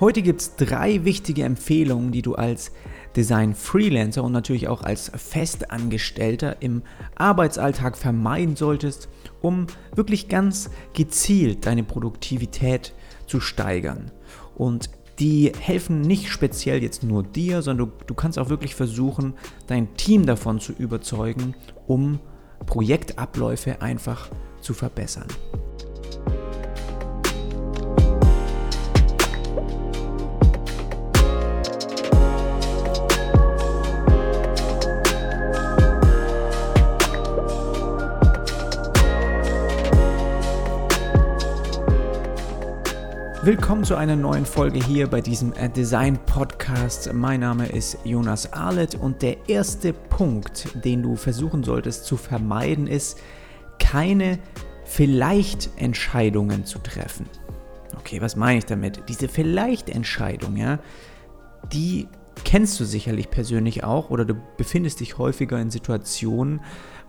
Heute gibt es drei wichtige Empfehlungen, die du als Design-Freelancer und natürlich auch als Festangestellter im Arbeitsalltag vermeiden solltest, um wirklich ganz gezielt deine Produktivität zu steigern. Und die helfen nicht speziell jetzt nur dir, sondern du, du kannst auch wirklich versuchen, dein Team davon zu überzeugen, um Projektabläufe einfach zu verbessern. Willkommen zu einer neuen Folge hier bei diesem äh, Design Podcast. Mein Name ist Jonas Arlett und der erste Punkt, den du versuchen solltest zu vermeiden, ist, keine Vielleicht-Entscheidungen zu treffen. Okay, was meine ich damit? Diese Vielleicht-Entscheidung, ja, die kennst du sicherlich persönlich auch oder du befindest dich häufiger in Situationen,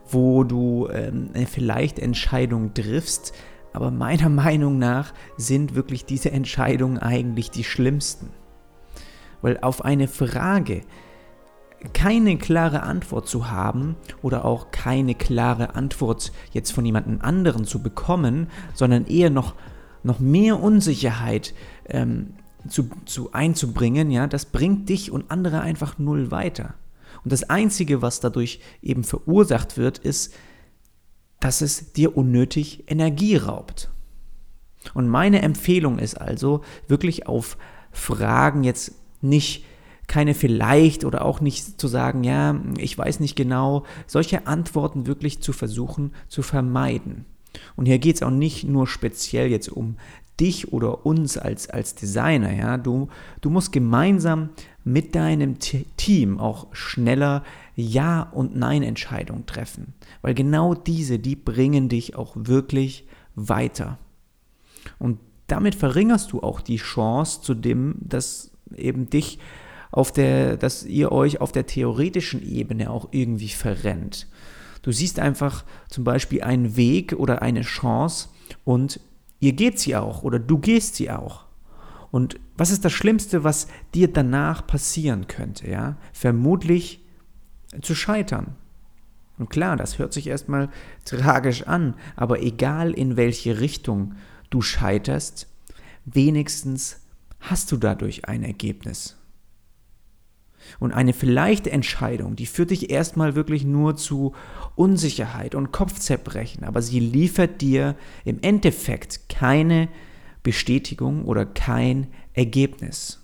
wo du ähm, eine Vielleicht-Entscheidung triffst, aber meiner Meinung nach sind wirklich diese Entscheidungen eigentlich die schlimmsten. Weil auf eine Frage keine klare Antwort zu haben oder auch keine klare Antwort jetzt von jemandem anderen zu bekommen, sondern eher noch, noch mehr Unsicherheit ähm, zu, zu einzubringen, ja, das bringt dich und andere einfach null weiter. Und das Einzige, was dadurch eben verursacht wird, ist, dass es dir unnötig Energie raubt. Und meine Empfehlung ist also, wirklich auf Fragen jetzt nicht keine vielleicht oder auch nicht zu sagen, ja, ich weiß nicht genau, solche Antworten wirklich zu versuchen zu vermeiden. Und hier geht es auch nicht nur speziell jetzt um dich oder uns als, als Designer, ja, du, du musst gemeinsam mit deinem T Team auch schneller Ja- und Nein-Entscheidungen treffen. Weil genau diese, die bringen dich auch wirklich weiter. Und damit verringerst du auch die Chance zu dem, dass eben dich auf der, dass ihr euch auf der theoretischen Ebene auch irgendwie verrennt. Du siehst einfach zum Beispiel einen Weg oder eine Chance und ihr geht sie auch oder du gehst sie auch. Und was ist das Schlimmste, was dir danach passieren könnte? Ja? Vermutlich zu scheitern. Und klar, das hört sich erstmal tragisch an, aber egal in welche Richtung du scheiterst, wenigstens hast du dadurch ein Ergebnis. Und eine vielleicht Entscheidung, die führt dich erstmal wirklich nur zu Unsicherheit und Kopfzerbrechen, aber sie liefert dir im Endeffekt keine Bestätigung oder kein Ergebnis.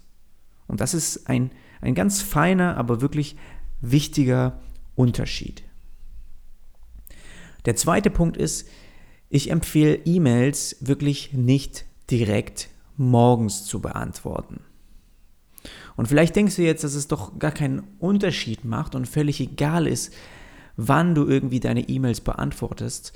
Und das ist ein, ein ganz feiner, aber wirklich wichtiger Unterschied. Der zweite Punkt ist, ich empfehle E-Mails wirklich nicht direkt morgens zu beantworten. Und vielleicht denkst du jetzt, dass es doch gar keinen Unterschied macht und völlig egal ist, wann du irgendwie deine E-Mails beantwortest.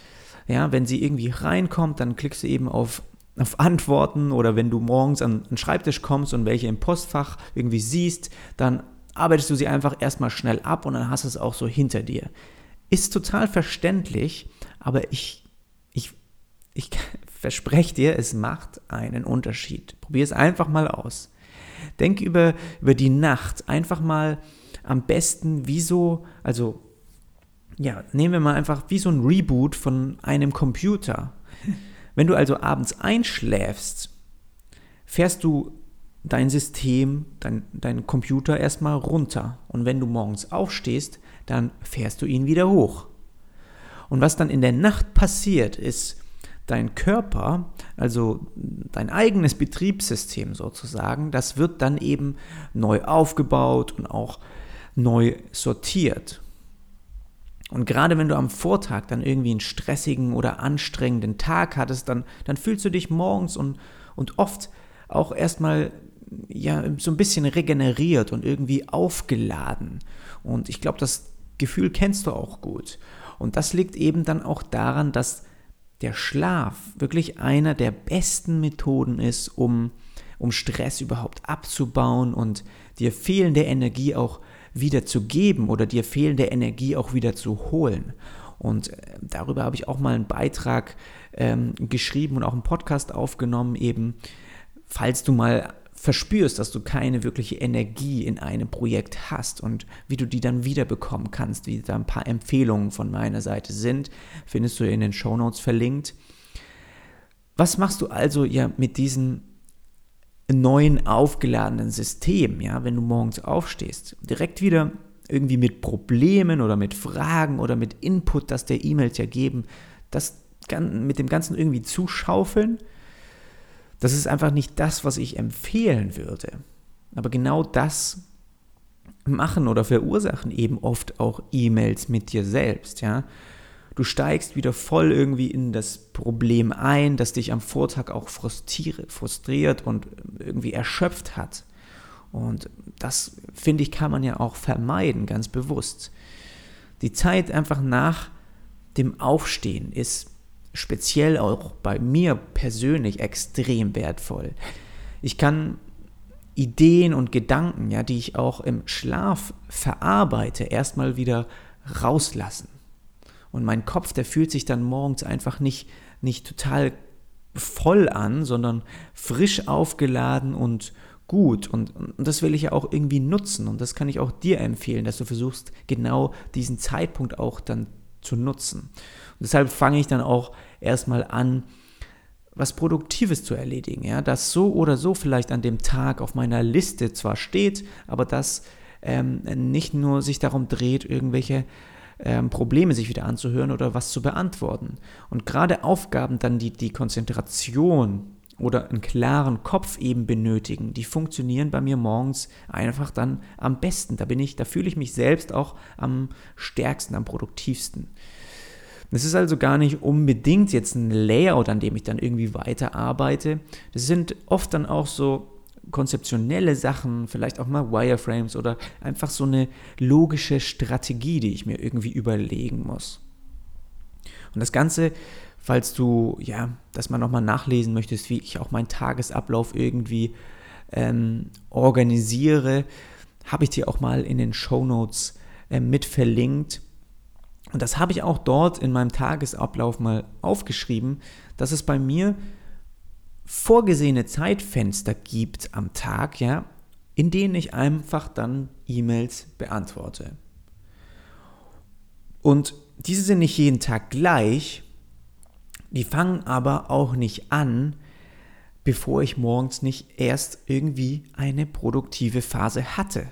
Ja, wenn sie irgendwie reinkommt, dann klickst du eben auf, auf Antworten oder wenn du morgens an den Schreibtisch kommst und welche im Postfach irgendwie siehst, dann arbeitest du sie einfach erstmal schnell ab und dann hast du es auch so hinter dir. Ist total verständlich, aber ich, ich, ich verspreche dir, es macht einen Unterschied. Probier es einfach mal aus. Denk über, über die Nacht einfach mal am besten wie so, also ja, nehmen wir mal einfach wie so ein Reboot von einem Computer. Wenn du also abends einschläfst, fährst du dein System, dein, dein Computer erstmal runter. Und wenn du morgens aufstehst, dann fährst du ihn wieder hoch. Und was dann in der Nacht passiert, ist, dein Körper, also dein eigenes Betriebssystem sozusagen, das wird dann eben neu aufgebaut und auch neu sortiert. Und gerade wenn du am Vortag dann irgendwie einen stressigen oder anstrengenden Tag hattest, dann, dann fühlst du dich morgens und, und oft auch erstmal ja, so ein bisschen regeneriert und irgendwie aufgeladen. Und ich glaube, das Gefühl kennst du auch gut. Und das liegt eben dann auch daran, dass der Schlaf wirklich einer der besten Methoden ist, um, um Stress überhaupt abzubauen und dir fehlende Energie auch wieder zu geben oder dir fehlende Energie auch wieder zu holen. Und äh, darüber habe ich auch mal einen Beitrag ähm, geschrieben und auch einen Podcast aufgenommen, eben, falls du mal verspürst, dass du keine wirkliche Energie in einem Projekt hast und wie du die dann wiederbekommen kannst, wie da ein paar Empfehlungen von meiner Seite sind, findest du in den Show Notes verlinkt. Was machst du also ja mit diesem neuen aufgeladenen System, ja, wenn du morgens aufstehst? Direkt wieder irgendwie mit Problemen oder mit Fragen oder mit Input, das der E-Mails ja geben, das mit dem Ganzen irgendwie zuschaufeln? Das ist einfach nicht das, was ich empfehlen würde. Aber genau das machen oder verursachen eben oft auch E-Mails mit dir selbst, ja. Du steigst wieder voll irgendwie in das Problem ein, das dich am Vortag auch frustriert und irgendwie erschöpft hat. Und das, finde ich, kann man ja auch vermeiden, ganz bewusst. Die Zeit einfach nach dem Aufstehen ist speziell auch bei mir persönlich extrem wertvoll. Ich kann Ideen und Gedanken, ja, die ich auch im Schlaf verarbeite, erstmal wieder rauslassen. Und mein Kopf, der fühlt sich dann morgens einfach nicht, nicht total voll an, sondern frisch aufgeladen und gut. Und, und das will ich ja auch irgendwie nutzen. Und das kann ich auch dir empfehlen, dass du versuchst, genau diesen Zeitpunkt auch dann zu nutzen. Und deshalb fange ich dann auch erstmal an, was Produktives zu erledigen, ja, das so oder so vielleicht an dem Tag auf meiner Liste zwar steht, aber das ähm, nicht nur sich darum dreht, irgendwelche ähm, Probleme sich wieder anzuhören oder was zu beantworten. Und gerade Aufgaben dann, die die Konzentration oder einen klaren Kopf eben benötigen, die funktionieren bei mir morgens einfach dann am besten. Da bin ich, da fühle ich mich selbst auch am stärksten, am produktivsten. Es ist also gar nicht unbedingt jetzt ein Layout, an dem ich dann irgendwie weiterarbeite. Das sind oft dann auch so konzeptionelle Sachen, vielleicht auch mal Wireframes oder einfach so eine logische Strategie, die ich mir irgendwie überlegen muss. Und das Ganze, falls du ja, dass man nochmal nachlesen möchtest, wie ich auch meinen Tagesablauf irgendwie ähm, organisiere, habe ich dir auch mal in den Show Notes äh, mit verlinkt. Und das habe ich auch dort in meinem Tagesablauf mal aufgeschrieben, dass es bei mir vorgesehene Zeitfenster gibt am Tag, ja, in denen ich einfach dann E-Mails beantworte. Und diese sind nicht jeden Tag gleich, die fangen aber auch nicht an, bevor ich morgens nicht erst irgendwie eine produktive Phase hatte.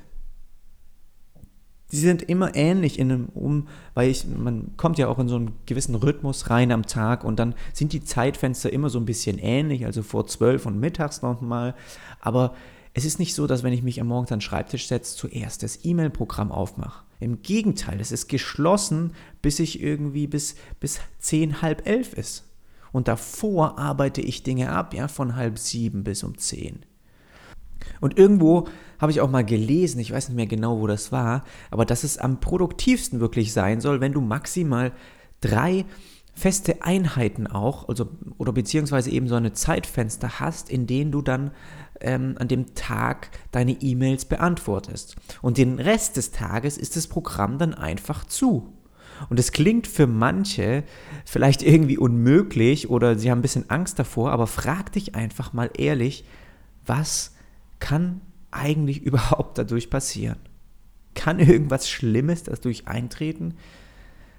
Die sind immer ähnlich in einem um, weil ich, man kommt ja auch in so einen gewissen Rhythmus rein am Tag und dann sind die Zeitfenster immer so ein bisschen ähnlich, also vor zwölf und mittags nochmal. Aber es ist nicht so, dass wenn ich mich am Morgen an den Schreibtisch setze, zuerst das E-Mail-Programm aufmache. Im Gegenteil, es ist geschlossen, bis ich irgendwie bis, bis zehn, halb elf ist. Und davor arbeite ich Dinge ab, ja, von halb sieben bis um zehn. Und irgendwo habe ich auch mal gelesen, ich weiß nicht mehr genau, wo das war, aber dass es am produktivsten wirklich sein soll, wenn du maximal drei feste Einheiten auch, also oder beziehungsweise eben so eine Zeitfenster hast, in denen du dann ähm, an dem Tag deine E-Mails beantwortest. Und den Rest des Tages ist das Programm dann einfach zu. Und es klingt für manche vielleicht irgendwie unmöglich oder sie haben ein bisschen Angst davor, aber frag dich einfach mal ehrlich, was kann eigentlich überhaupt dadurch passieren? Kann irgendwas Schlimmes dadurch eintreten?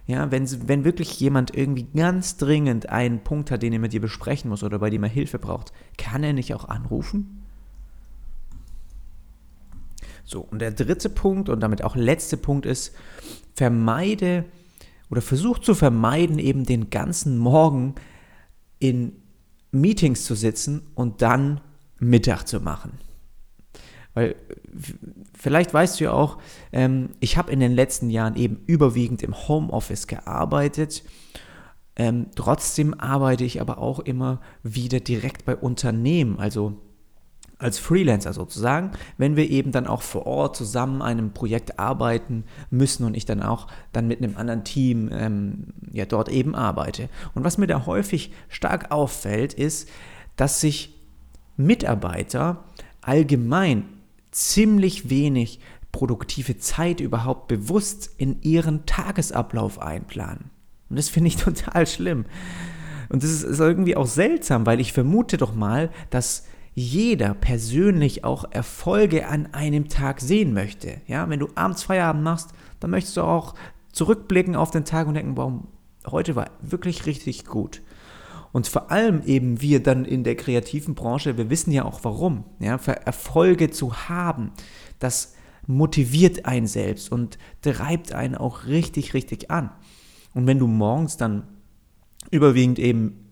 Ja, wenn, wenn wirklich jemand irgendwie ganz dringend einen Punkt hat, den er mit dir besprechen muss oder bei dem er Hilfe braucht, kann er nicht auch anrufen? So, und der dritte Punkt und damit auch letzte Punkt ist, vermeide oder versuch zu vermeiden, eben den ganzen Morgen in Meetings zu sitzen und dann Mittag zu machen. Weil vielleicht weißt du ja auch, ähm, ich habe in den letzten Jahren eben überwiegend im Homeoffice gearbeitet. Ähm, trotzdem arbeite ich aber auch immer wieder direkt bei Unternehmen, also als Freelancer sozusagen, wenn wir eben dann auch vor Ort zusammen einem Projekt arbeiten müssen und ich dann auch dann mit einem anderen Team ähm, ja dort eben arbeite. Und was mir da häufig stark auffällt, ist, dass sich Mitarbeiter allgemein ziemlich wenig produktive Zeit überhaupt bewusst in ihren Tagesablauf einplanen. Und das finde ich total schlimm. Und das ist irgendwie auch seltsam, weil ich vermute doch mal, dass jeder persönlich auch Erfolge an einem Tag sehen möchte. Ja, wenn du abends Feierabend machst, dann möchtest du auch zurückblicken auf den Tag und denken, warum heute war wirklich richtig gut. Und vor allem eben wir dann in der kreativen Branche, wir wissen ja auch warum. Ja, Erfolge zu haben, das motiviert einen selbst und treibt einen auch richtig, richtig an. Und wenn du morgens dann überwiegend eben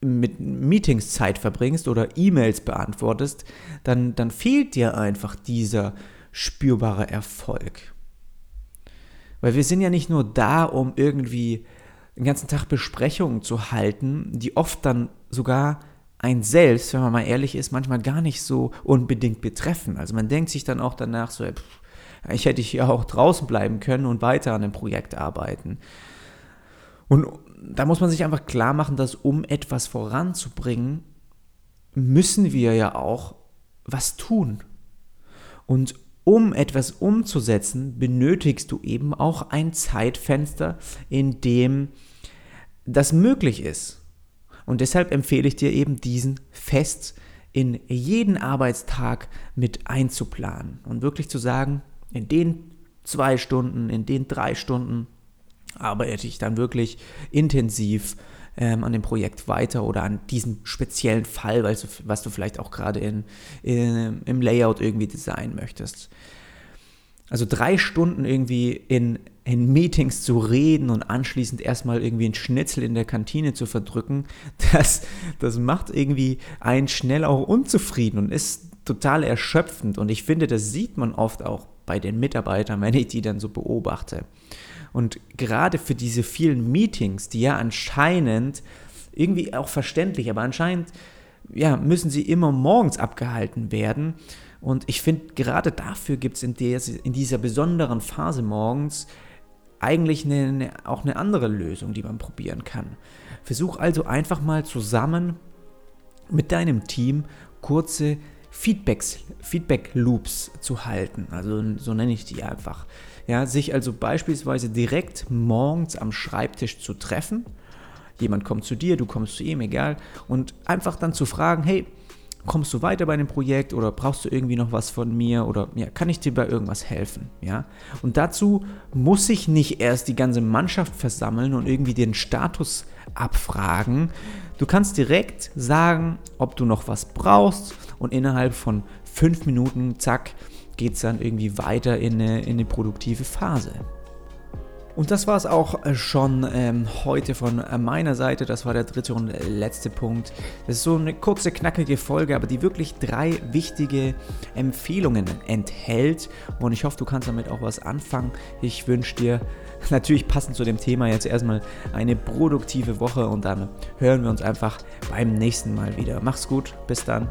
mit Meetings Zeit verbringst oder E-Mails beantwortest, dann, dann fehlt dir einfach dieser spürbare Erfolg. Weil wir sind ja nicht nur da, um irgendwie den ganzen Tag Besprechungen zu halten, die oft dann sogar ein selbst, wenn man mal ehrlich ist, manchmal gar nicht so unbedingt betreffen. Also man denkt sich dann auch danach so, pff, ich hätte hier auch draußen bleiben können und weiter an dem Projekt arbeiten. Und da muss man sich einfach klar machen, dass um etwas voranzubringen, müssen wir ja auch was tun. Und um etwas umzusetzen, benötigst du eben auch ein Zeitfenster, in dem das möglich ist. Und deshalb empfehle ich dir eben diesen fest in jeden Arbeitstag mit einzuplanen und wirklich zu sagen, in den zwei Stunden, in den drei Stunden arbeite ich dann wirklich intensiv ähm, an dem Projekt weiter oder an diesem speziellen Fall, weil du, was du vielleicht auch gerade in, in, im Layout irgendwie designen möchtest. Also drei Stunden irgendwie in, in Meetings zu reden und anschließend erstmal irgendwie ein Schnitzel in der Kantine zu verdrücken, das, das macht irgendwie einen schnell auch unzufrieden und ist total erschöpfend. Und ich finde, das sieht man oft auch bei den Mitarbeitern, wenn ich die dann so beobachte. Und gerade für diese vielen Meetings, die ja anscheinend irgendwie auch verständlich, aber anscheinend ja, müssen sie immer morgens abgehalten werden. Und ich finde, gerade dafür gibt es in, in dieser besonderen Phase morgens eigentlich eine, eine, auch eine andere Lösung, die man probieren kann. Versuch also einfach mal zusammen mit deinem Team kurze Feedbacks, Feedback Loops zu halten. Also so nenne ich die einfach. Ja, sich also beispielsweise direkt morgens am Schreibtisch zu treffen. Jemand kommt zu dir, du kommst zu ihm, egal. Und einfach dann zu fragen, hey, kommst du weiter bei dem Projekt oder brauchst du irgendwie noch was von mir oder ja, kann ich dir bei irgendwas helfen, ja? Und dazu muss ich nicht erst die ganze Mannschaft versammeln und irgendwie den Status abfragen. Du kannst direkt sagen, ob du noch was brauchst und innerhalb von fünf Minuten, zack, geht es dann irgendwie weiter in eine, in eine produktive Phase. Und das war es auch äh, schon ähm, heute von äh, meiner Seite. Das war der dritte und letzte Punkt. Das ist so eine kurze, knackige Folge, aber die wirklich drei wichtige Empfehlungen enthält. Und ich hoffe, du kannst damit auch was anfangen. Ich wünsche dir natürlich passend zu dem Thema jetzt erstmal eine produktive Woche und dann hören wir uns einfach beim nächsten Mal wieder. Mach's gut, bis dann.